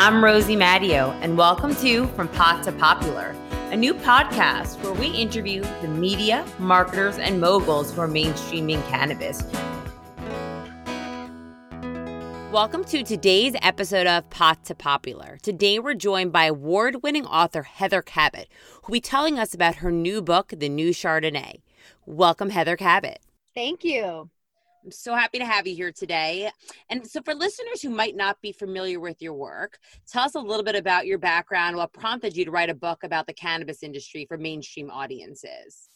I'm Rosie Mattio, and welcome to From Pot to Popular, a new podcast where we interview the media, marketers, and moguls who are mainstreaming cannabis. Welcome to today's episode of Pot to Popular. Today we're joined by award winning author Heather Cabot, who'll be telling us about her new book, The New Chardonnay. Welcome, Heather Cabot. Thank you. I'm so happy to have you here today. And so, for listeners who might not be familiar with your work, tell us a little bit about your background, what prompted you to write a book about the cannabis industry for mainstream audiences.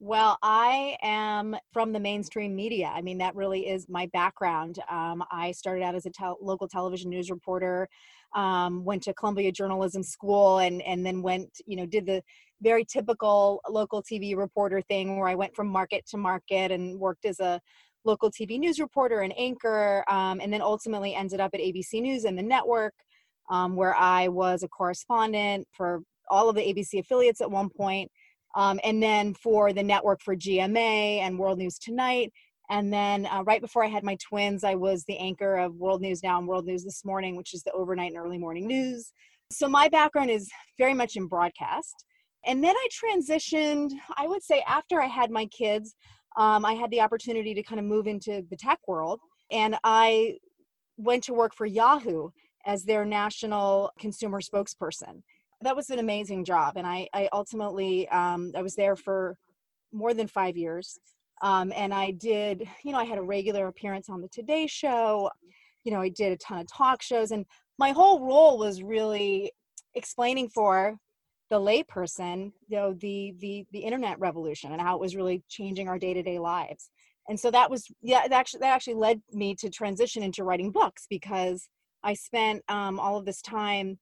Well, I am from the mainstream media. I mean, that really is my background. Um, I started out as a tel- local television news reporter, um, went to Columbia Journalism School, and and then went, you know, did the very typical local TV reporter thing where I went from market to market and worked as a local TV news reporter and anchor, um, and then ultimately ended up at ABC News and the network, um, where I was a correspondent for all of the ABC affiliates at one point, um, and then for the network for GMA and World News Tonight. And then uh, right before I had my twins, I was the anchor of World News Now and World News This Morning, which is the overnight and early morning news. So my background is very much in broadcast. And then I transitioned, I would say, after I had my kids, um, I had the opportunity to kind of move into the tech world. And I went to work for Yahoo as their national consumer spokesperson. That was an amazing job. And I, I ultimately, um, I was there for more than five years. Um, and I did, you know, I had a regular appearance on the Today Show. You know, I did a ton of talk shows. And my whole role was really explaining for the layperson, you know, the the the internet revolution and how it was really changing our day-to-day lives. And so that was yeah, that actually that actually led me to transition into writing books because I spent um, all of this time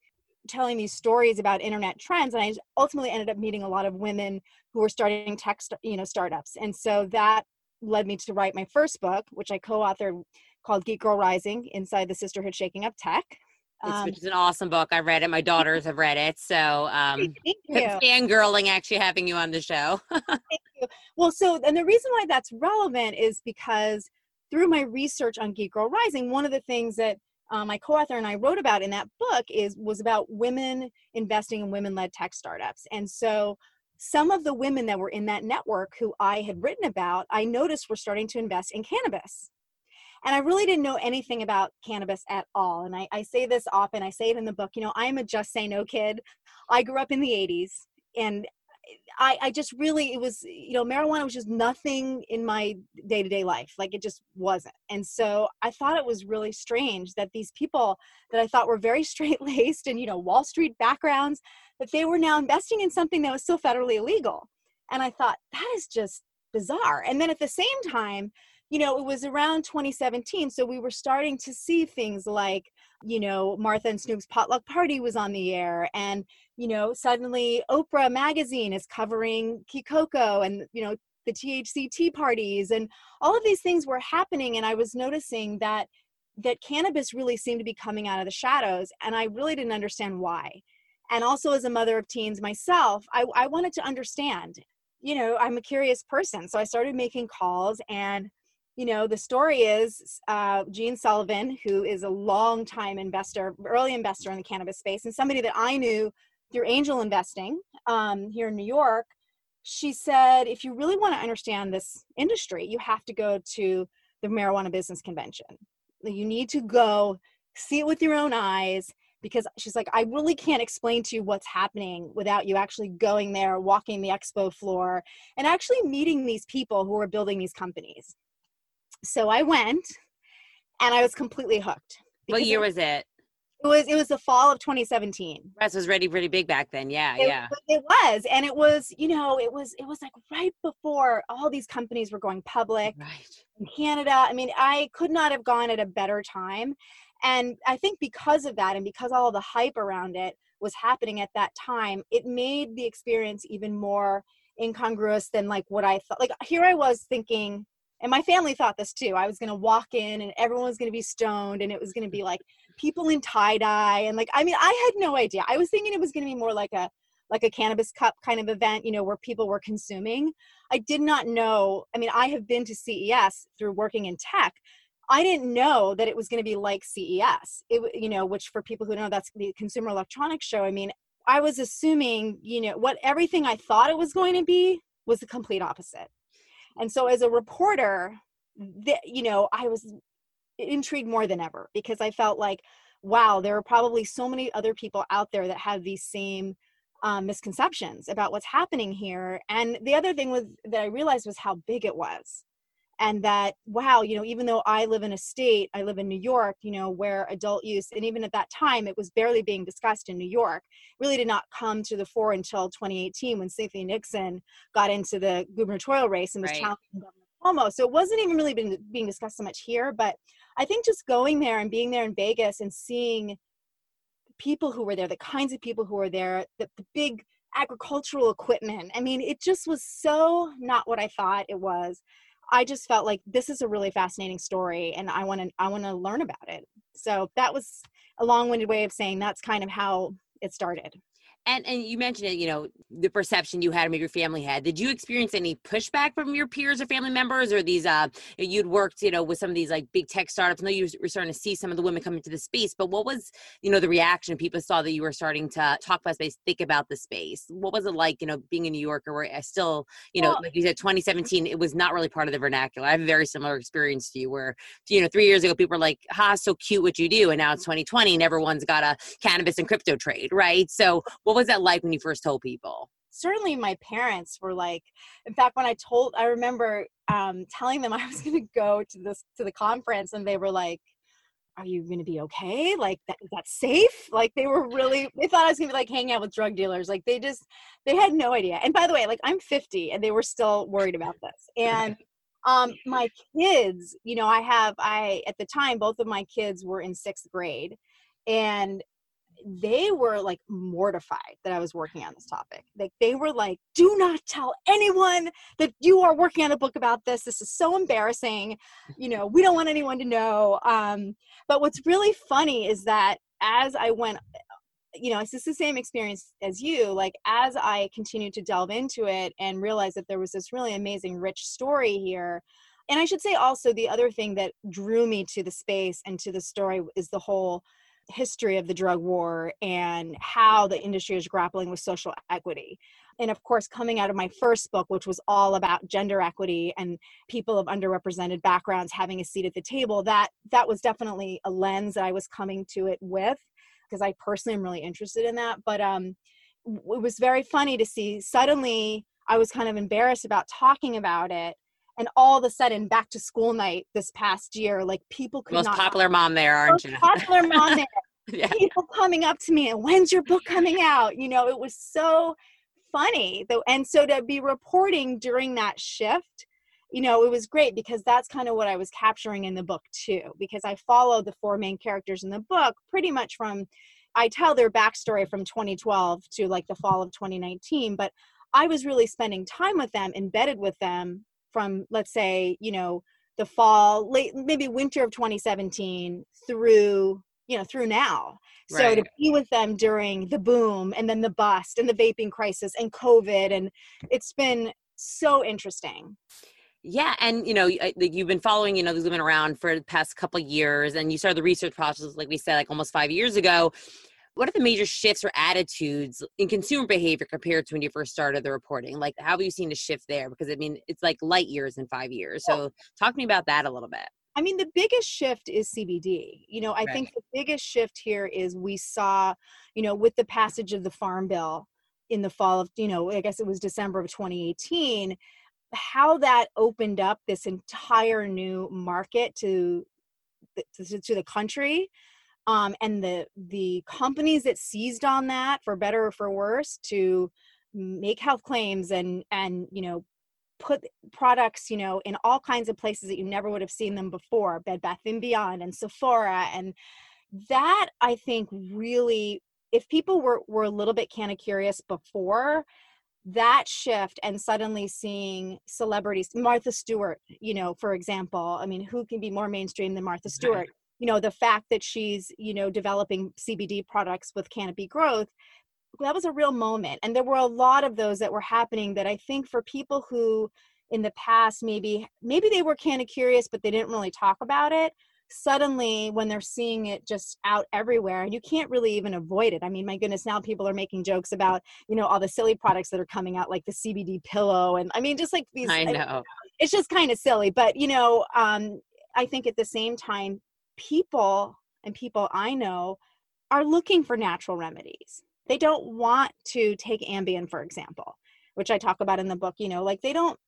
telling these stories about internet trends and i ultimately ended up meeting a lot of women who were starting tech you know startups and so that led me to write my first book which i co-authored called geek girl rising inside the sisterhood shaking up tech um, which is an awesome book. I read it. My daughters have read it. So um fangirling actually having you on the show. well, so and the reason why that's relevant is because through my research on Geek Girl Rising, one of the things that um, my co-author and I wrote about in that book is was about women investing in women-led tech startups. And so some of the women that were in that network who I had written about, I noticed were starting to invest in cannabis and I really didn't know anything about cannabis at all. And I, I say this often, I say it in the book, you know, I'm a just say no kid. I grew up in the 80s and I, I just really, it was, you know, marijuana was just nothing in my day to day life. Like it just wasn't. And so I thought it was really strange that these people that I thought were very straight laced and, you know, Wall Street backgrounds, that they were now investing in something that was still federally illegal. And I thought, that is just bizarre. And then at the same time, you know, it was around 2017. So we were starting to see things like, you know, Martha and Snoop's potluck party was on the air. And, you know, suddenly Oprah magazine is covering Kikoko and, you know, the THC tea parties and all of these things were happening. And I was noticing that that cannabis really seemed to be coming out of the shadows. And I really didn't understand why. And also as a mother of teens myself, I, I wanted to understand. You know, I'm a curious person. So I started making calls and you know the story is uh, Jeanne Sullivan, who is a long time investor, early investor in the cannabis space, and somebody that I knew through angel investing um, here in New York. She said, if you really want to understand this industry, you have to go to the Marijuana Business Convention. You need to go see it with your own eyes because she's like, I really can't explain to you what's happening without you actually going there, walking the expo floor, and actually meeting these people who are building these companies. So I went and I was completely hooked. What year was it? It was it was the fall of 2017. Press was ready pretty big back then. Yeah, it, yeah. It was, and it was you know it was it was like right before all these companies were going public right. in Canada. I mean, I could not have gone at a better time, and I think because of that, and because all the hype around it was happening at that time, it made the experience even more incongruous than like what I thought. Like here I was thinking and my family thought this too. I was going to walk in and everyone was going to be stoned and it was going to be like people in tie dye and like I mean I had no idea. I was thinking it was going to be more like a like a cannabis cup kind of event, you know, where people were consuming. I did not know. I mean, I have been to CES through working in tech. I didn't know that it was going to be like CES. It, you know, which for people who know that's the Consumer Electronics Show. I mean, I was assuming, you know, what everything I thought it was going to be was the complete opposite. And so, as a reporter, the, you know, I was intrigued more than ever because I felt like, wow, there are probably so many other people out there that have these same um, misconceptions about what's happening here. And the other thing was that I realized was how big it was and that wow you know even though i live in a state i live in new york you know where adult use and even at that time it was barely being discussed in new york really did not come to the fore until 2018 when cynthia nixon got into the gubernatorial race and was right. challenging governor cuomo so it wasn't even really been, being discussed so much here but i think just going there and being there in vegas and seeing people who were there the kinds of people who were there the, the big agricultural equipment i mean it just was so not what i thought it was I just felt like this is a really fascinating story and I want to I want to learn about it. So that was a long-winded way of saying that's kind of how it started. And and you mentioned it, you know, the perception you had, maybe your family had. Did you experience any pushback from your peers or family members, or these? Uh, you'd worked, you know, with some of these like big tech startups. I know you were starting to see some of the women come into the space, but what was, you know, the reaction? People saw that you were starting to talk about space, think about the space. What was it like, you know, being in New York, or where I still, you know, well, like you said, 2017, it was not really part of the vernacular. I have a very similar experience to you, where you know, three years ago, people were like, "Ha, so cute what you do," and now it's 2020, and everyone's got a cannabis and crypto trade, right? So, what was that like when you first told people? Certainly, my parents were like. In fact, when I told, I remember um, telling them I was going to go to this to the conference, and they were like, "Are you going to be okay? Like that, that's safe?" Like they were really. They thought I was going to be like hanging out with drug dealers. Like they just, they had no idea. And by the way, like I'm 50, and they were still worried about this. And um my kids you know i have i at the time both of my kids were in sixth grade and they were like mortified that I was working on this topic. Like they were like, "Do not tell anyone that you are working on a book about this. This is so embarrassing. You know, we don't want anyone to know." Um, but what's really funny is that as I went, you know, it's just the same experience as you. Like as I continued to delve into it and realize that there was this really amazing, rich story here. And I should say also the other thing that drew me to the space and to the story is the whole history of the drug war and how the industry is grappling with social equity. And of course, coming out of my first book, which was all about gender equity and people of underrepresented backgrounds having a seat at the table, that that was definitely a lens that I was coming to it with because I personally am really interested in that. But um, it was very funny to see suddenly I was kind of embarrassed about talking about it and all of a sudden back to school night this past year like people could most not popular mom there aren't you? popular mom there. Yeah. people coming up to me and when's your book coming out? You know it was so funny though and so to be reporting during that shift you know it was great because that's kind of what i was capturing in the book too because i followed the four main characters in the book pretty much from i tell their backstory from 2012 to like the fall of 2019 but i was really spending time with them embedded with them from let's say you know the fall late maybe winter of 2017 through you know through now right. so to be with them during the boom and then the bust and the vaping crisis and covid and it's been so interesting yeah, and you know, you've been following, you know, these women around for the past couple years, and you started the research process, like we said, like almost five years ago. What are the major shifts or attitudes in consumer behavior compared to when you first started the reporting? Like, how have you seen a shift there? Because I mean, it's like light years in five years. So, talk to me about that a little bit. I mean, the biggest shift is CBD. You know, I right. think the biggest shift here is we saw, you know, with the passage of the Farm Bill in the fall of, you know, I guess it was December of 2018, how that opened up this entire new market to to, to the country um, and the the companies that seized on that for better or for worse to make health claims and and you know put products you know in all kinds of places that you never would have seen them before bed bath and beyond and sephora and that i think really if people were were a little bit kind of curious before that shift and suddenly seeing celebrities martha stewart you know for example i mean who can be more mainstream than martha stewart you know the fact that she's you know developing cbd products with canopy growth that was a real moment. And there were a lot of those that were happening that i think for people who in the past maybe maybe they were kind of curious but they didn't really talk about it suddenly when they're seeing it just out everywhere and you can't really even avoid it. I mean my goodness now people are making jokes about you know all the silly products that are coming out like the cbd pillow and i mean just like these i know. it's just kind of silly but you know um i think at the same time people and people i know are looking for natural remedies they don't want to take ambien for example which i talk about in the book you know like they don't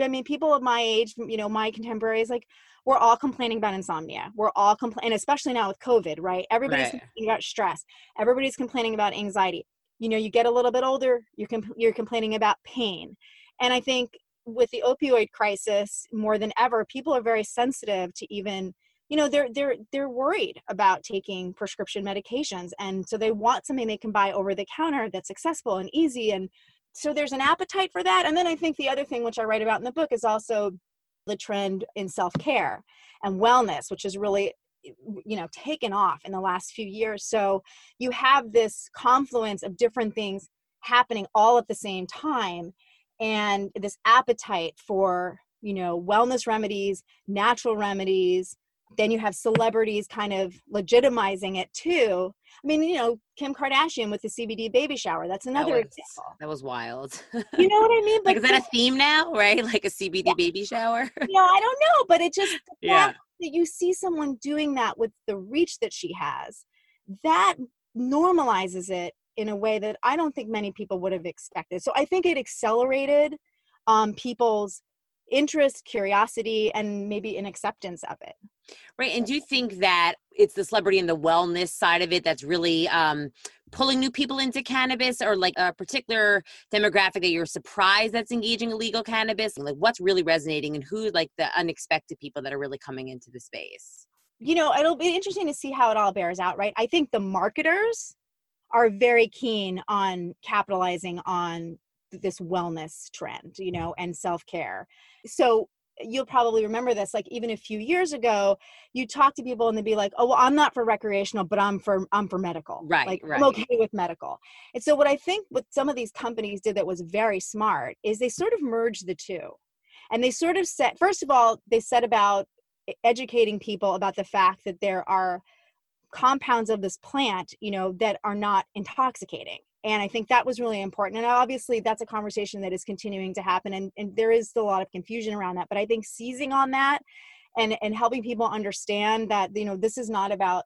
I mean, people of my age, you know, my contemporaries, like we're all complaining about insomnia. We're all complaining, especially now with COVID, right? Everybody's right. complaining about stress. Everybody's complaining about anxiety. You know, you get a little bit older, you're comp- you're complaining about pain, and I think with the opioid crisis more than ever, people are very sensitive to even you know they're they're they're worried about taking prescription medications and so they want something they can buy over the counter that's accessible and easy and so there's an appetite for that and then i think the other thing which i write about in the book is also the trend in self-care and wellness which is really you know taken off in the last few years so you have this confluence of different things happening all at the same time and this appetite for you know wellness remedies natural remedies then you have celebrities kind of legitimizing it too. I mean, you know, Kim Kardashian with the CBD baby shower. That's another that was, example. That was wild. you know what I mean? But like, is that a theme now, right? Like a CBD yeah. baby shower? no, I don't know, but it just yeah. that you see someone doing that with the reach that she has, that normalizes it in a way that I don't think many people would have expected. So I think it accelerated um, people's interest, curiosity, and maybe an acceptance of it. Right. And do you think that it's the celebrity and the wellness side of it that's really um, pulling new people into cannabis or like a particular demographic that you're surprised that's engaging illegal cannabis? Like what's really resonating and who like the unexpected people that are really coming into the space? You know, it'll be interesting to see how it all bears out, right? I think the marketers are very keen on capitalizing on this wellness trend, you know, and self care. So you'll probably remember this like even a few years ago you talk to people and they'd be like oh well i'm not for recreational but i'm for i'm for medical. Right like right. i'm okay with medical. And so what i think what some of these companies did that was very smart is they sort of merged the two. And they sort of set first of all they set about educating people about the fact that there are compounds of this plant you know that are not intoxicating and i think that was really important and obviously that's a conversation that is continuing to happen and, and there is still a lot of confusion around that but i think seizing on that and and helping people understand that you know this is not about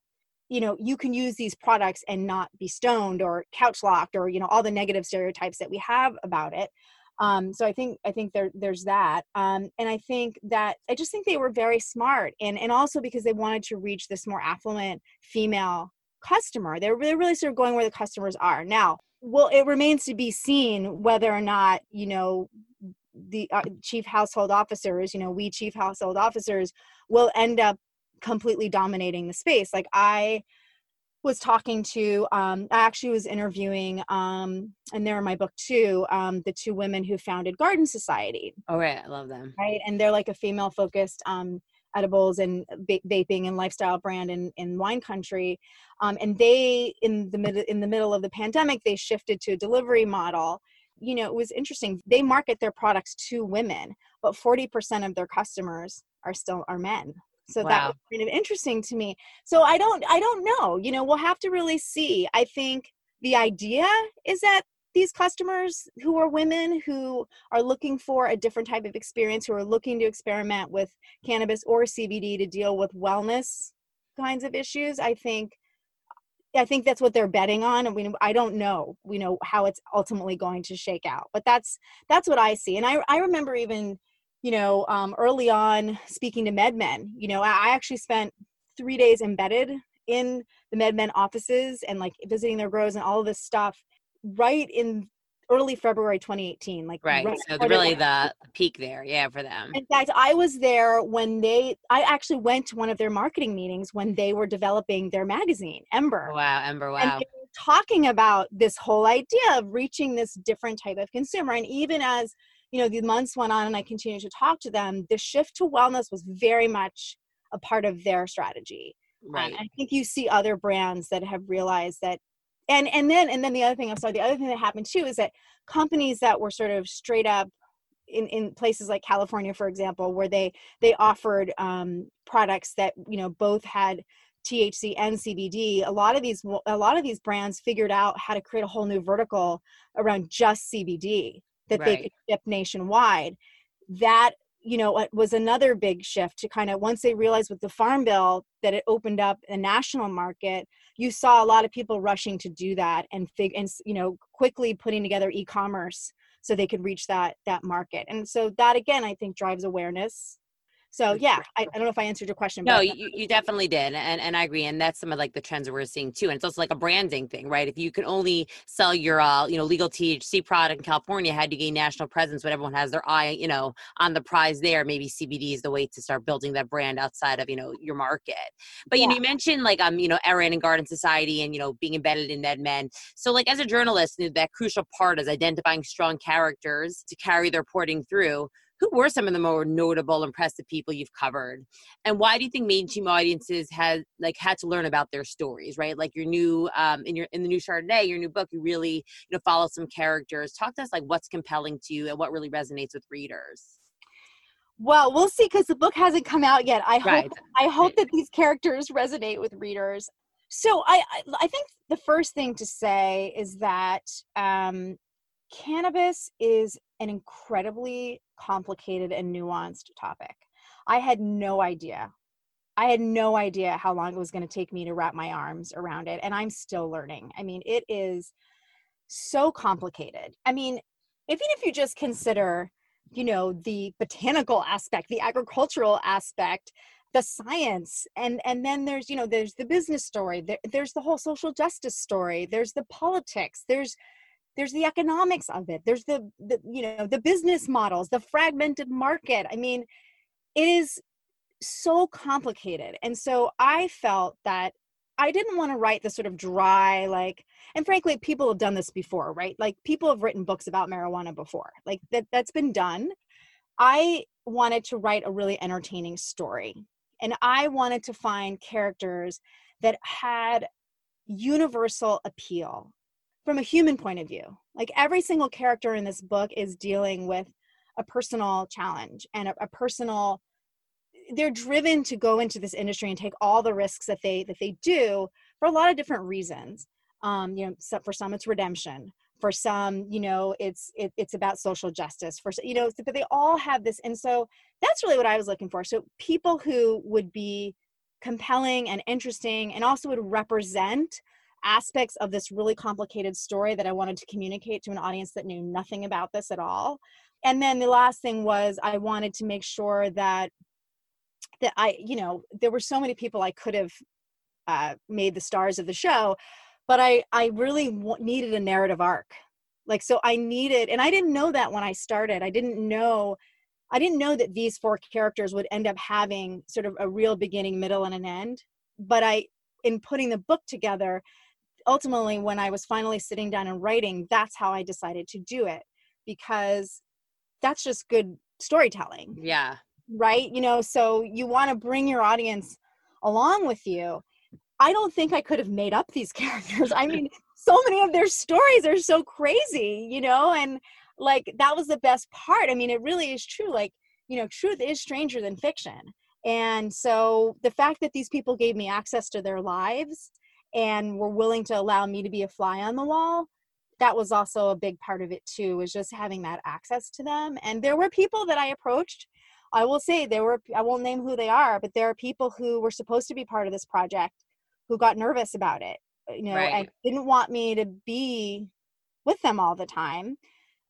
you know you can use these products and not be stoned or couch locked or you know all the negative stereotypes that we have about it um, so i think i think there there's that um, and i think that i just think they were very smart and and also because they wanted to reach this more affluent female customer. They're really, really sort of going where the customers are. Now, well, it remains to be seen whether or not, you know, the uh, chief household officers, you know, we chief household officers will end up completely dominating the space. Like I was talking to, um, I actually was interviewing, um, and they're in my book too, um, the two women who founded Garden Society. Oh, right. I love them. Right. And they're like a female focused um, edibles and vaping and lifestyle brand in, in wine country um, and they in the mid in the middle of the pandemic they shifted to a delivery model. You know it was interesting. They market their products to women but 40% of their customers are still are men. So wow. that was kind of interesting to me. So i don't i don't know. You know we'll have to really see. I think the idea is that these customers who are women who are looking for a different type of experience, who are looking to experiment with cannabis or CBD to deal with wellness kinds of issues, I think I think that's what they're betting on. and we I don't know, you know, how it's ultimately going to shake out, but that's that's what I see. And I I remember even, you know, um, early on speaking to MedMen. You know, I actually spent three days embedded in the MedMen offices and like visiting their grows and all of this stuff right in early February 2018. Like right, right so really the peak there, yeah, for them. In fact, I was there when they. I actually went to one of their marketing meetings when they were developing their magazine, Ember. Wow, Ember, wow. talking about this whole idea of reaching this different type of consumer, and even as you know the months went on, and I continued to talk to them, the shift to wellness was very much a part of their strategy. Right. Um, I think you see other brands that have realized that and and then and then the other thing i'm sorry the other thing that happened too is that companies that were sort of straight up in, in places like California, for example, where they they offered um, products that you know both had THC and CBD. A lot of these a lot of these brands figured out how to create a whole new vertical around just CBD that right. they could ship nationwide. That you know it was another big shift to kind of once they realized with the farm bill that it opened up a national market you saw a lot of people rushing to do that and fig and you know quickly putting together e-commerce so they could reach that that market. And so that again i think drives awareness so yeah I, I, don't know if i answered your question no you, you definitely did and, and i agree and that's some of like the trends that we're seeing too and it's also like a branding thing right? If you can only sell your uh, you know legal thc product in california how do you gain national presence when everyone has their eye you know on the prize there? Maybe cbd is the way to start building that brand outside of you know your market. But you know you mentioned like um you know erin and garden society and you know being embedded in MedMen. So like as a journalist that crucial part is identifying strong characters to carry their reporting through who were some of the more notable, impressive people you've covered, and why do you think mainstream audiences had like had to learn about their stories? Right, like your new um, in your in the new Chardonnay, your new book, you really you know follow some characters. Talk to us like what's compelling to you and what really resonates with readers. Well, we'll see because the book hasn't come out yet. I right. hope I hope that these characters resonate with readers. So I I think the first thing to say is that um, cannabis is an incredibly complicated and nuanced topic. I had no idea. I had no idea how long it was going to take me to wrap my arms around it. And I'm still learning. I mean, it is so complicated. I mean, even if you just consider, you know, the botanical aspect, the agricultural aspect, the science and and then there's you know there's the business story there, there's the whole social justice story there's the politics there's there's the economics of it. There's the, the you know the business models the fragmented market. I mean it is so complicated. And so i felt that i didn't want to write the sort of dry like and frankly people have done this before right? Like people have written books about marijuana before. Like that that's been done. I wanted to write a really entertaining story and i wanted to find characters that had universal appeal from a human point of view. Like every single character in this book is dealing with a personal challenge and a, a, personal they're driven to go into this industry and take all the risks that they that they do for a lot of different reasons um you know so for some it's redemption for some you know it's it, it's about social justice for you know but they all have this and so that's really what i was looking for so people who would be compelling and interesting and also would represent aspects of this really complicated story that I wanted to communicate to an audience that knew nothing about this at all. And then the last thing was I wanted to make sure that that I, you know, there were so many people I could have uh, made the stars of the show, but I I really w- needed a narrative arc. Like so I needed and I didn't know that when I started. I didn't know I didn't know that these four characters would end up having sort of a real beginning, middle and an end. But I in putting the book together, ultimately when i was finally sitting down and writing that's how i decided to do it because that's just good storytelling. Yeah. Right? You know so you want to bring your audience along with you. I don't think i could have made up these characters. I mean so many of their stories are so crazy you know and like that was the best part. I mean it really is true like you know truth is stranger than fiction. And so the fact that these people gave me access to their lives and were willing to allow me to be a fly on the wall that was also a big part of it too was just having that access to them. And there were people that i approached. I will say there were i won't name who they are but there are people who were supposed to be part of this project who got nervous about it you know right. and didn't want me to be with them all the time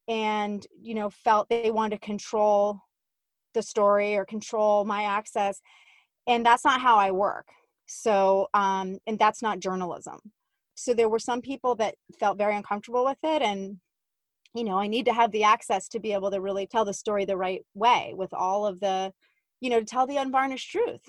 and you know felt they wanted to control the story or control my access. And that's not how i work so, um, and that's not journalism. So there were some people that felt very uncomfortable with it. And, you know, I need to have the access to be able to really tell the story the right way with all of the, you know, to tell the unvarnished truth.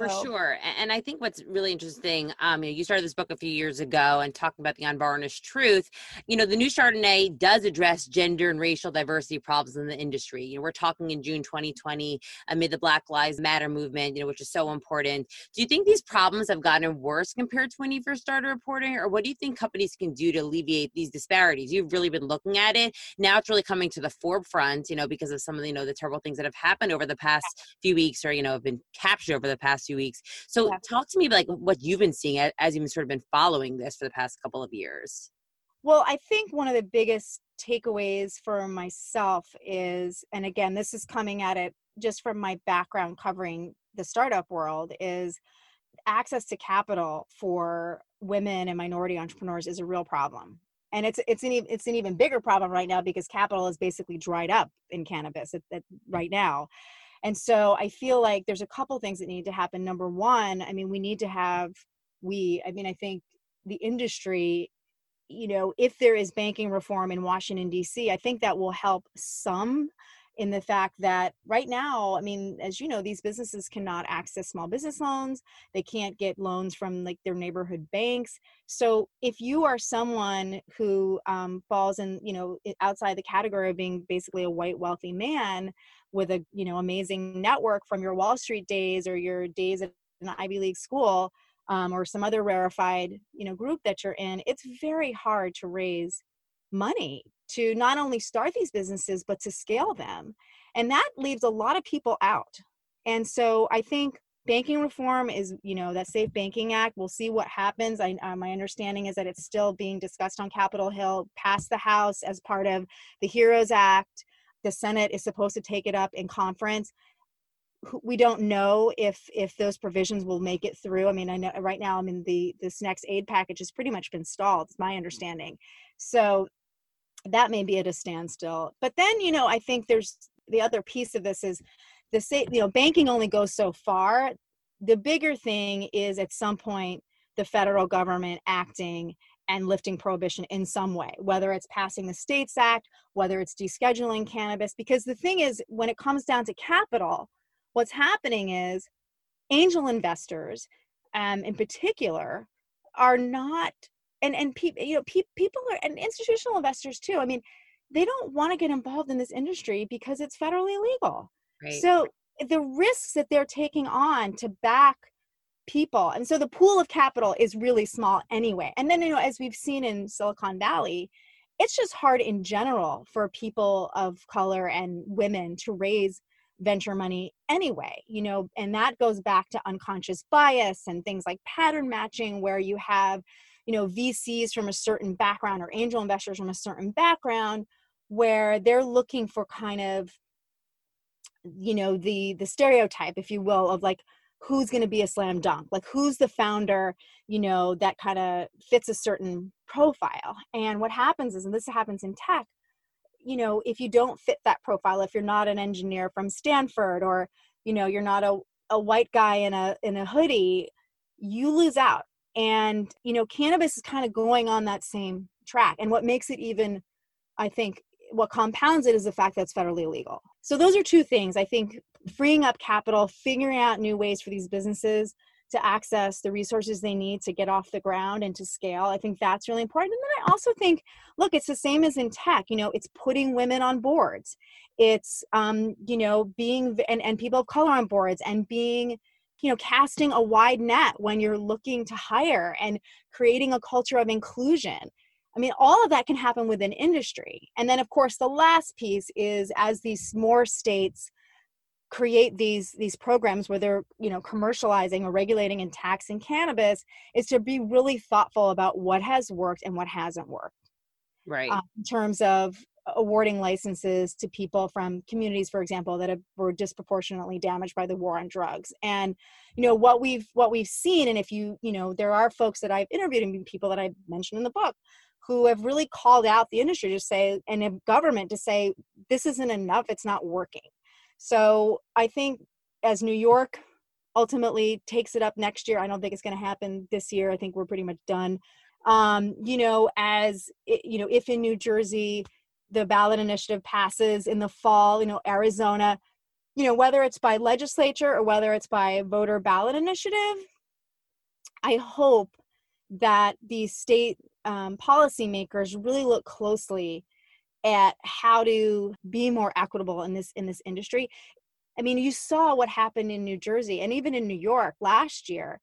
For sure. And I think what's really interesting, um, you, know, you started this book a few years ago and talking about the unvarnished truth. You know, the new Chardonnay does address gender and racial diversity problems in the industry. You know, we're talking in June 2020 amid the Black Lives Matter movement, you know, which is so important. Do you think these problems have gotten worse compared to when you first started reporting? Or what do you think companies can do to alleviate these disparities? You've really been looking at it. Now it's really coming to the forefront, you know, because of some of the, you know, the terrible things that have happened over the past few weeks or, you know, have been captured over the past few weeks. So yeah. talk to me about like what you've been seeing as you've sort of been following this for the past couple of years. Well, I think one of the biggest takeaways for myself is, and again, this is coming at it just from my background covering the startup world, is access to capital for women and minority entrepreneurs is a real problem. And it's it's an it's an even bigger problem right now because capital is basically dried up in cannabis at, at, right now. And so I feel like there's a couple things that need to happen. Number one, I mean, we need to have, we, I mean, I think the industry, you know, if there is banking reform in Washington, D.C., I think that will help some in the fact that right now, I mean, as you know, these businesses cannot access small business loans. They can't get loans from like their neighborhood banks. So if you are someone who um, falls in, you know, outside the category of being basically a white wealthy man with a, you know, amazing network from your Wall Street days or your days at an Ivy League school um, or some other rarefied, you know, group that you're in, it's very hard to raise money to not only start these businesses but to scale them and that leaves a lot of people out and so i think banking reform is you know that safe banking act we'll see what happens. I, uh, my understanding is that it's still being discussed on capitol hill passed the house as part of the heroes act. The senate is supposed to take it up in conference. We don't know if if those provisions will make it through. I mean i know right now i mean the this next aid package has pretty much been stalled it's my understanding. So that may be at a standstill. But then, you know, I think there's the other piece of this is the say, you know, banking only goes so far. The bigger thing is at some point the federal government acting and lifting prohibition in some way, whether it's passing the States Act, whether it's descheduling cannabis. Because the thing is, when it comes down to capital, what's happening is angel investors, um, in particular, are not and and people you know pe- people are and institutional investors too i mean they don't want to get involved in this industry because it's federally illegal right. so the risks that they're taking on to back people and so the pool of capital is really small anyway and then you know as we've seen in silicon valley it's just hard in general for people of color and women to raise venture money anyway you know and that goes back to unconscious bias and things like pattern matching where you have you know vcs from a certain background or angel investors from a certain background where they're looking for kind of you know the the stereotype if you will of like who's going to be a slam dunk? Like who's the founder you know that kind of fits a certain profile? And what happens is and this happens in tech you know if you don't fit that profile if you're not an engineer from stanford or you know you're not a, a white guy in a in a hoodie you lose out and you know cannabis is kind of going on that same track and what makes it even i think what compounds it is the fact that it's federally illegal. So those are two things i think freeing up capital figuring out new ways for these businesses to access the resources they need to get off the ground and to scale i think that's really important. And then i also think look it's the same as in tech you know it's putting women on boards. It's um, you know being and, and people of color on boards and being you know casting a wide net when you're looking to hire and creating a culture of inclusion. I mean all of that can happen within industry. And then of course the last piece is as these more states create these these programs where they're you know commercializing or regulating and taxing cannabis is to be really thoughtful about what has worked and what hasn't worked. Right. Um, in terms of awarding licenses to people from communities for example that have, were disproportionately damaged by the war on drugs. And you know what we've what we've seen and if you you know there are folks that i've interviewed and people that i've mentioned in the book who have really called out the industry to say and the government to say this isn't enough. It's not working. So i think as new york ultimately takes it up next year i don't think it's going to happen this year. I think we're pretty much done. Um, you know as you know if in new jersey the ballot initiative passes in the fall, you know, Arizona, you know whether it's by legislature or whether it's by voter ballot initiative i hope that these state um, policymakers really look closely at how to be more equitable in this in this industry. I mean you saw what happened in new jersey and even in new york last year.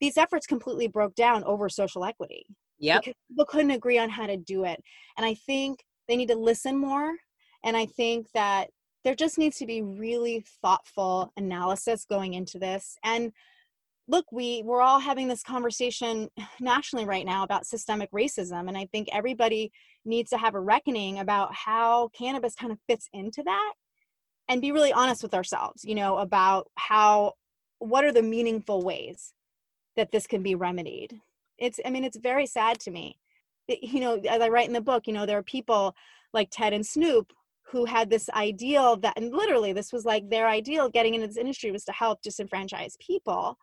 These efforts completely broke down over social equity yeah people couldn't agree on how to do it. And i think they need to listen more and i think that there just needs to be really thoughtful analysis going into this. And look we we're all having this conversation nationally right now about systemic racism and i think everybody needs to have a reckoning about how cannabis kind of fits into that and be really honest with ourselves you know about how what are the meaningful ways that this can be remedied. It's i mean it's very sad to me Eh, you know as i write in the book you know there are people like ted and snoop who had this ideal that and literally this was like their ideal getting into this industry was to help disenfranchised people.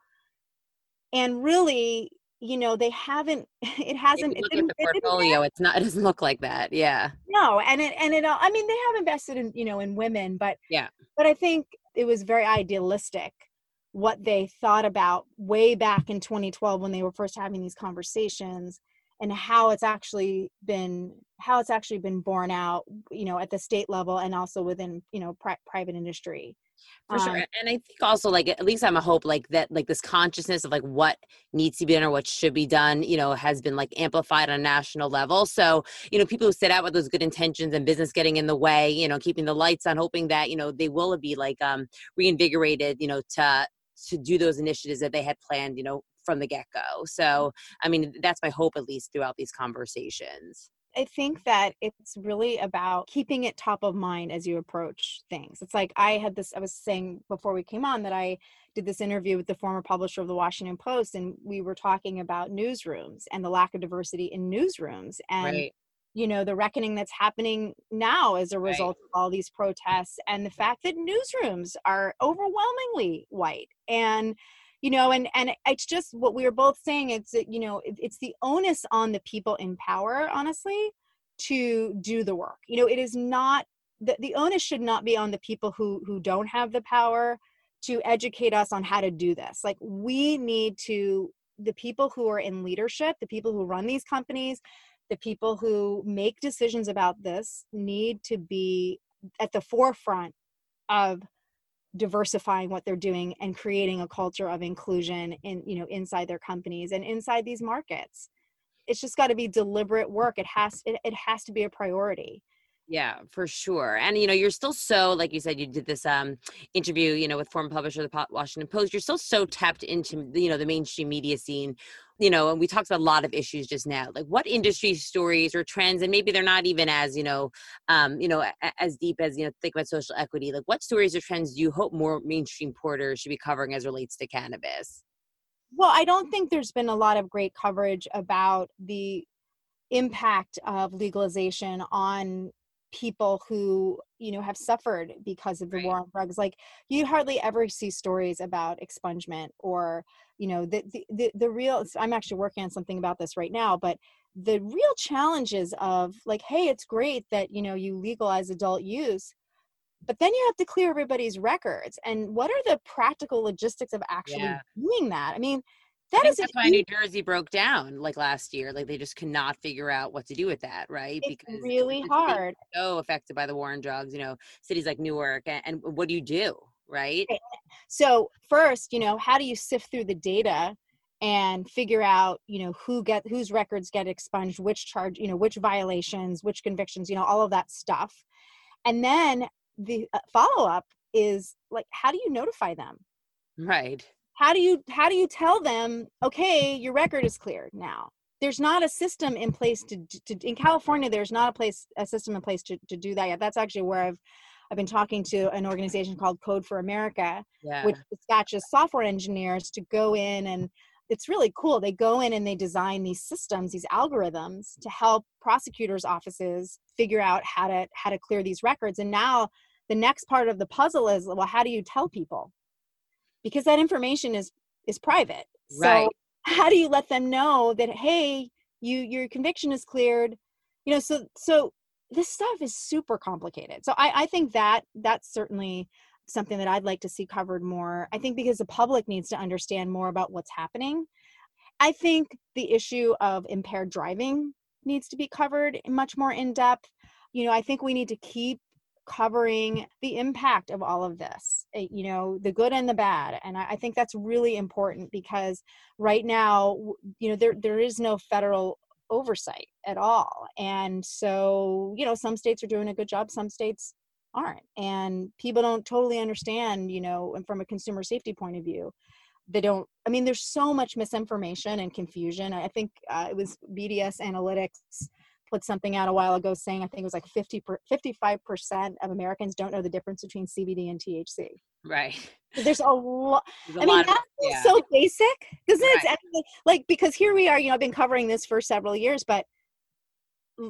And really you know they haven't it hasn't look it at the portfolio it it's not it doesn't look like that yeah. No and it and it i mean they have invested in you know in women but yeah. but i think it was very idealistic what they thought about way back in 2012 when they were first having these conversations and how it's actually been how it's actually been borne out you know at the state level and also within you know pri- private industry. For sure um, and i think also like at least i'm a hope like that like this consciousness of like what needs to be done or what should be done you know has been like amplified on a national level. So you know people who set out with those good intentions and business getting in the way you know keeping the lights on hoping that you know they will be like um reinvigorated you know to to do those initiatives that they had planned you know from the get-go so i mean that's my hope at least throughout these conversations I think that it's really about keeping it top of mind as you approach things. It's like I had this, I was saying before we came on that I did this interview with the former publisher of the Washington Post, and we were talking about newsrooms and the lack of diversity in newsrooms. And right you know the reckoning that's happening now as a result right. of all these protests and the fact that newsrooms are overwhelmingly white and you know and and it's just what we were both saying it's you know it's the onus on the people in power honestly to do the work. You know it is not the, the onus should not be on the people who who don't have the power to educate us on how to do this. Like we need to the people who are in leadership the people who run these companies the people who make decisions about this need to be at the forefront of diversifying what they're doing and creating a culture of inclusion in you know inside their companies and inside these markets. It's just got to be deliberate work. It has it, it has to be a priority yeah, for sure. And you know, you're still so like you said you did this um interview, you know, with former publisher of the Washington Post. You're still so tapped into you know the mainstream media scene. You know, and we talked about a lot of issues just now. Like what industry stories or trends and maybe they're not even as, you know, um, you know, as deep as, you know, think about social equity. Like what stories or trends do you hope more mainstream porters should be covering as relates to cannabis? Well, I don't think there's been a lot of great coverage about the impact of legalization on people who you know have suffered because of the right. war on drugs like you hardly ever see stories about expungement or you know the, the the, the real i'm actually working on something about this right now but the real challenges of like hey it's great that you know you legalize adult use but then you have to clear everybody's records and what are the practical logistics of actually yeah. doing that i mean that is that's why New Jersey broke down like last year. Like they just cannot figure out what to do with that, right? It's because really hard. So affected by the war on drugs, you know, cities like Newark, and, and what do you do, right? So first, you know, how do you sift through the data and figure out, you know, who get whose records get expunged, which charge, you know, which violations, which convictions, you know, all of that stuff, and then the uh, follow up is like, how do you notify them? Right how do you how do you tell them okay your record is cleared now. There's not a system in place to, to in california there's not a place a system in place to, to do that yet. That's actually where i've i've been talking to an organization called code for america yeah. which dispatches software engineers to go in and it's really cool. They go in and they design these systems these algorithms to help prosecutors offices figure out how to how to clear these records. And now the next part of the puzzle is well how do you tell people because that information is is private right. so how do you let them know that hey you your conviction is cleared you know so so this stuff is super complicated so i i think that that's certainly something that I'd like to see covered more. I think because the public needs to understand more about what's happening. I think the issue of impaired driving needs to be covered much more in depth. You know, I think we need to keep covering the impact of all of this eh, you know the good and the bad and I, I, think that's really important because right now you know there there is no federal oversight at all and so you know some states are doing a good job some states aren't and people don't totally understand you know and from a consumer safety point of view they don't i mean there's so much misinformation and confusion i think uh, it was bds analytics put something out a while ago saying I think it was like 50 per, 55% of Americans don't know the difference between CBD and THC. Right. There's a lot. I mean, that's yeah. so basic, isn't right. it? Like because here we are, you know, I've been covering this for several years, but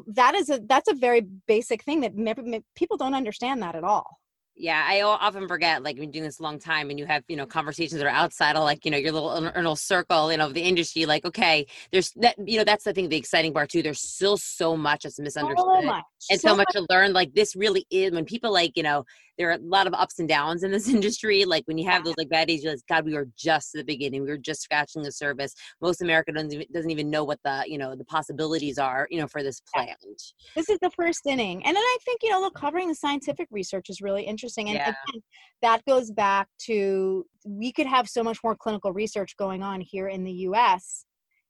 that is a that's a very basic thing that people don't understand that at all yeah i often forget like been doing this a long time and you have you know conversations that are outside of like you know your little inner circle you know of the industry like okay there's that you know that's the thing the exciting part too there's still so much that's misunderstood so much. and so, so much, much to learn like this really is when people like you know there are a lot of ups and downs in this industry. Like when you have those like bad days, you're like, God, we were just at the beginning. We were just scratching the surface. Most America doesn't even, doesn't even know what the you know the possibilities are. You know, for this plant. This is the first inning, and then I think you know, look, covering the scientific research is really interesting, and yeah. again, that goes back to we could have so much more clinical research going on here in the U.S.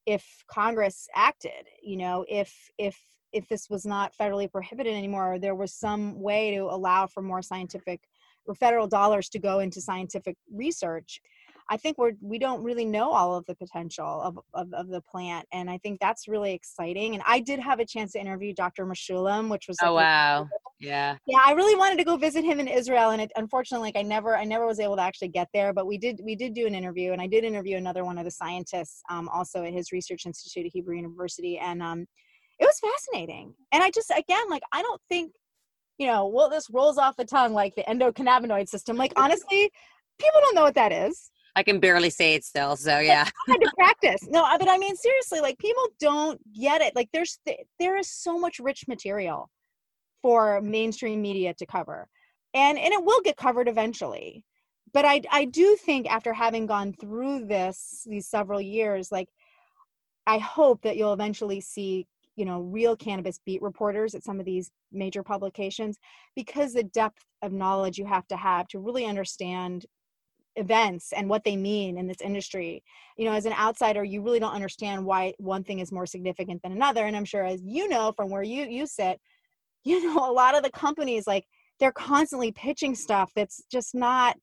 if Congress acted. You know, if if if this was not federally prohibited anymore, there was some way to allow for more scientific or federal dollars to go into scientific research. I think we're we don't really know all of the potential of, of, of, the plant, and I think that's really exciting. And I did have a chance to interview Dr. Mechoulam, which was oh wow, yeah, yeah. I really wanted to go visit him in Israel, and it, unfortunately, like I never I never was able to actually get there. But we did we did do an interview, and I did interview another one of the scientists, um, also at his research institute at Hebrew University, and um, it was fascinating. And I just, again, like, I don't think, you know, well, this rolls off the tongue like the endocannabinoid system. Like, honestly, people don't know what that is. I can barely say it still, so yeah. I had to practice. No, but I mean seriously, like people don't get it. Like there's there is so much rich material for mainstream media to cover, and and it will get covered eventually. But I I do think after having gone through this these several years, like I hope that you'll eventually see you know real cannabis beat reporters at some of these major publications because the depth of knowledge you have to have to really understand events and what they mean in this industry. You know as an outsider you really don't understand why one thing is more significant than another and i'm sure as you know from where you you sit you know a lot of the companies like they're constantly pitching stuff that's just not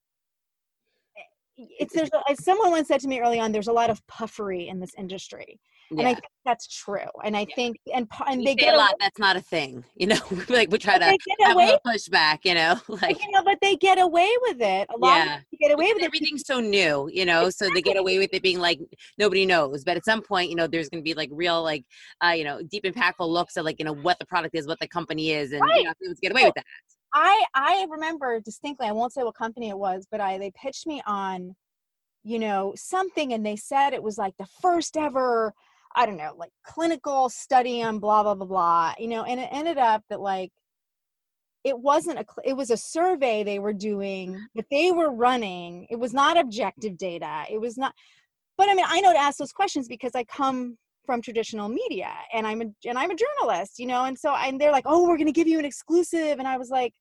eh, it's there's as someone once said to me early on there's a lot of puffery in this industry yeah. and I think that's true. And I yeah. think and and we they get a lot. That's not a thing, you know. like we try to have a pushback, you know. Like you know, but they get away with it. A lot yeah. get away because with everything's it. so new, you know. Exactly. So they get away with it being like nobody knows. But at some point, you know, there's going to be like real, like, uh, you know, deep impactful looks at like you know what the product is, what the company is, and right. you know, get away with that. I I remember distinctly. I won't say what company it was, but I they pitched me on, you know, something, and they said it was like the first ever I don't know, like clinical study on blah blah blah blah, you know, and it ended up that like it wasn't a it was a survey they were doing mm-hmm. that they were running. It was not objective data. It was not but I mean, I know to ask those questions because I come from traditional media and I'm a and I'm a journalist, you know, and so and they're like, "Oh, we're going to give you an exclusive." And I was like,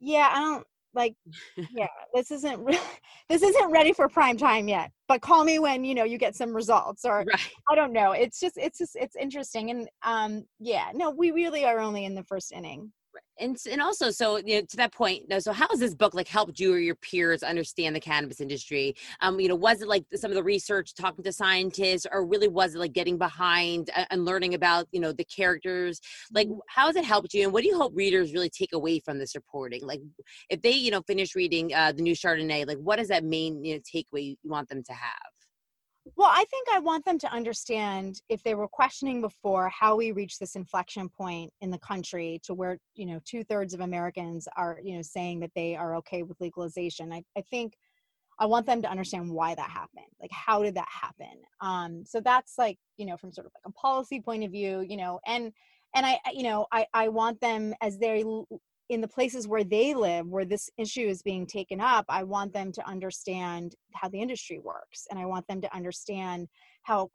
"Yeah, I don't like yeah this isn't re- this isn't ready for prime time yet but call me when you know you get some results or right. i don't know it's just it's just it's interesting and um yeah no we really are only in the first inning and and also so you know to that point so how has this book like helped you or your peers understand the cannabis industry? Um you know was it like some of the research talking to scientists or really was it like getting behind and learning about you know the characters? Like mm-hmm. how has it helped you and what do you hope readers really take away from this reporting? Like if they you know finish reading uh the new chardonnay like what is that main you know takeaway you want them to have well, I think I want them to understand if they were questioning before how we reach this inflection point in the country to where, you know, two thirds of Americans are, you know, saying that they are okay with legalization. I, I think I want them to understand why that happened. Like, how did that happen? Um, so that's like, you know, from sort of like a policy point of view, you know, and, and I, you know, I, I want them as they in the places where they live where this issue is being taken up i want them to understand how the industry works and i want them to understand how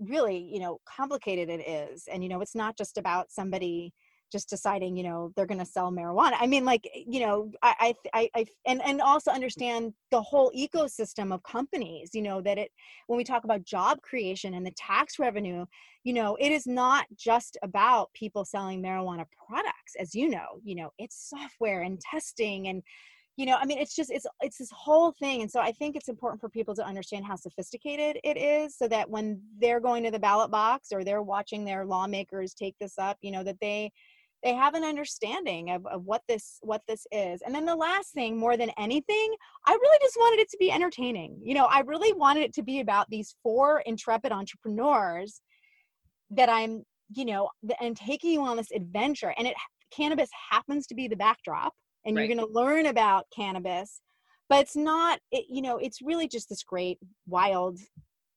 really you know complicated it is. And you know it's not just about somebody just deciding you know they're going to sell marijuana. I mean like eh, you know I, I i and and also understand the whole ecosystem of companies you know that it when we talk about job creation and the tax revenue you know it is not just about people selling marijuana products as you know you know it's software and testing and you know i mean it's just it's it's this whole thing. And so i think it's important for people to understand how sophisticated it is so that when they're going to the ballot box or they're watching their lawmakers take this up you know that they they have an understanding of, of what this what this is. And then the last thing more than anything i really just wanted it to be entertaining. You know i really wanted it to be about these four intrepid entrepreneurs that i'm you know and taking you on this adventure. And it cannabis happens to be the backdrop and right. you're going to learn about cannabis but it's not it, you know it's really just this great wild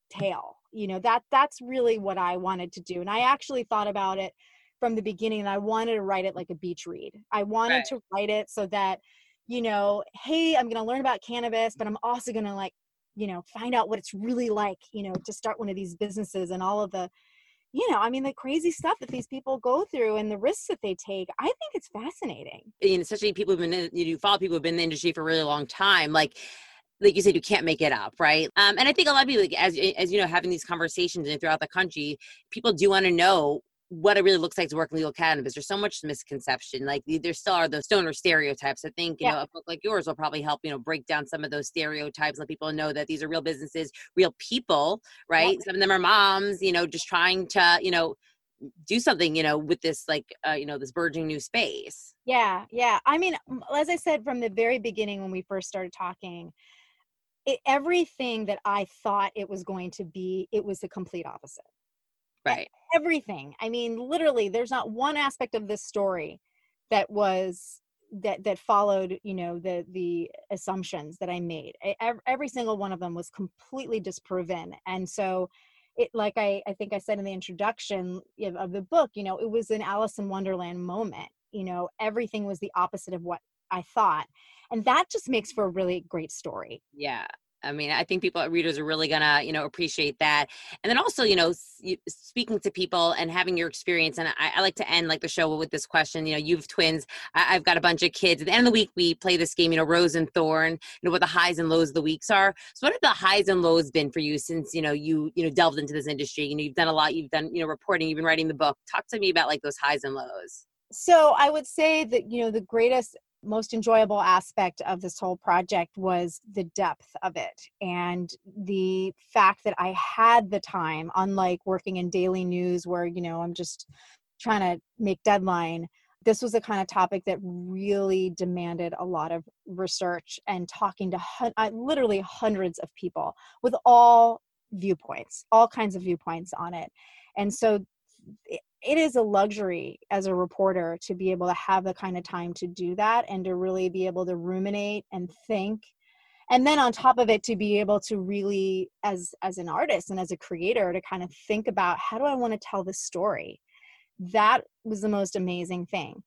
tale. You know that that's really what i wanted to do. And i actually thought about it from the beginning and I wanted to write it like a beach read. I wanted right. to write it so that, you know, hey, I'm going to learn about cannabis, but I'm also going to like, you know, find out what it's really like, you know, to start one of these businesses and all of the, you know, I mean, the crazy stuff that these people go through and the risks that they take. I think it's fascinating. And especially people who've been, in, you follow people who've been in the industry for a really long time. Like, like you said, you can't make it up, right? Um, and I think a lot of people, like, as as you know, having these conversations and throughout the country, people do want to know what it really looks like to work in legal cannabis. There's so much misconception. Like there still are those stoner stereotypes. I think, you yeah. know, a book like yours will probably help, you know, break down some of those stereotypes, let people know that these are real businesses, real people, right? Yeah. Some of them are moms, you know, just trying to, you know, do something, you know, with this like, uh, you know, this burgeoning new space. Yeah. Yeah. I mean, as I said from the very beginning when we first started talking, it, everything that I thought it was going to be, it was the complete opposite right. everything. I mean literally there's not one aspect of this story that was that that followed you know the the assumptions that i made. Every, every single one of them was completely disproven. And so it like i i think i said in the introduction of, of the book you know it was an alice in wonderland moment. You know everything was the opposite of what i thought. And that just makes for a really great story. Yeah I mean, I think people, readers are really gonna, you know, appreciate that. And then also, you know, speaking to people and having your experience. And I, I like to end like the show with this question. You know, you've twins. I, have got a bunch of kids. At the end of the week, we play this game. You know, Rose and Thorn. You know what the highs and lows of the weeks are. So, what have the highs and lows been for you since you know you you know delved into this industry? You know, you've done a lot. You've done you know reporting. You've been writing the book. Talk to me about like those highs and lows. So I would say that you know the greatest most enjoyable aspect of this whole project was the depth of it and the fact that I had the time, unlike working in daily news where, you know, I'm just trying to make deadline. This was a kind of topic that really demanded a lot of research and talking to hun- uh, literally hundreds of people with all viewpoints, all kinds of viewpoints on it. And so eh, it is a luxury as a reporter to be able to have the kind of time to do that and to really be able to ruminate and think. And then on top of it to be able to really as as an artist and as a creator to kind of think about how do i want to tell this story? That was the most amazing thing.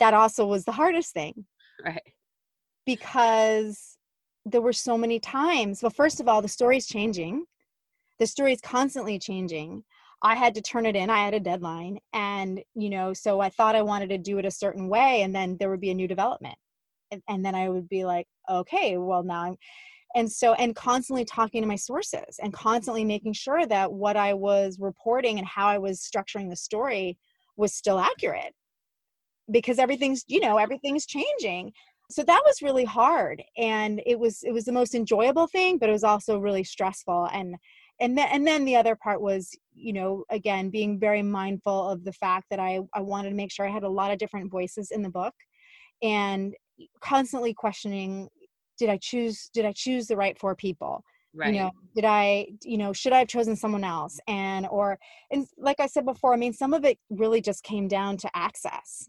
That also was the hardest thing. Right. Because there were so many times well first of all the story's changing. The story is constantly changing I had to turn it in. I had a deadline. And, you know, so I thought I wanted to do it a certain way. And then there would be a new development. And, and then I would be like, okay, well, now I'm. And so, and constantly talking to my sources and constantly making sure that what I was reporting and how I was structuring the story was still accurate because everything's, you know, everything's changing so that was really hard and it was it was the most enjoyable thing but it was also really stressful and and then and then the other part was you know again being very mindful of the fact that i i wanted to make sure i had a lot of different voices in the book and constantly questioning did i choose did i choose the right four people? Right. you know did i you know should i have chosen someone else? And or and like i said before i mean some of it really just came down to access.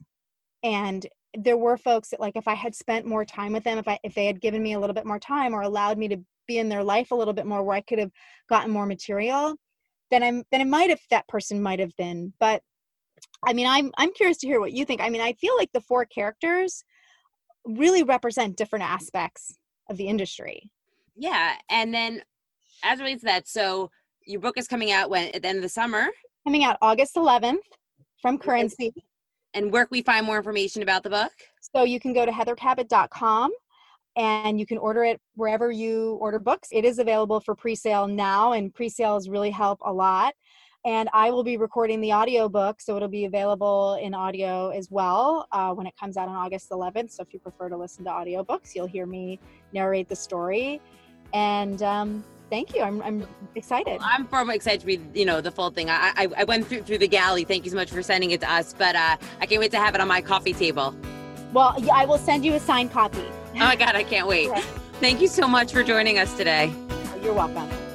And there were folks that like if i had spent more time with them if i if they had given me a little bit more time or allowed me to be in their life a little bit more where I could have gotten more material, then I'm then it might have that person might have been. But I mean, I'm I'm curious to hear what you think. I mean, I feel like the four characters really represent different aspects of the industry. Yeah, and then as relates to that, so your book is coming out when at the end of the summer. Coming out August 11th from Currency. And where can we find more information about the book? So you can go to heathercabot.com and you can order it wherever you order books. It is available for pre-sale now, and pre-sales really help a lot. And I will be recording the audiobook, so it'll be available in audio as well uh, when it comes out on August 11th. So if you prefer to listen to audiobooks, you'll hear me narrate the story. And um, thank you. I'm, I'm excited. I'm far more excited to read, you know, the full thing. I, I, I went through, through the galley. Thank you so much for sending it to us. But uh, I can't wait to have it on my coffee table. Well, yeah, I will send you a signed copy. Oh my God, I can't wait. Thank you so much for joining us today. You're welcome.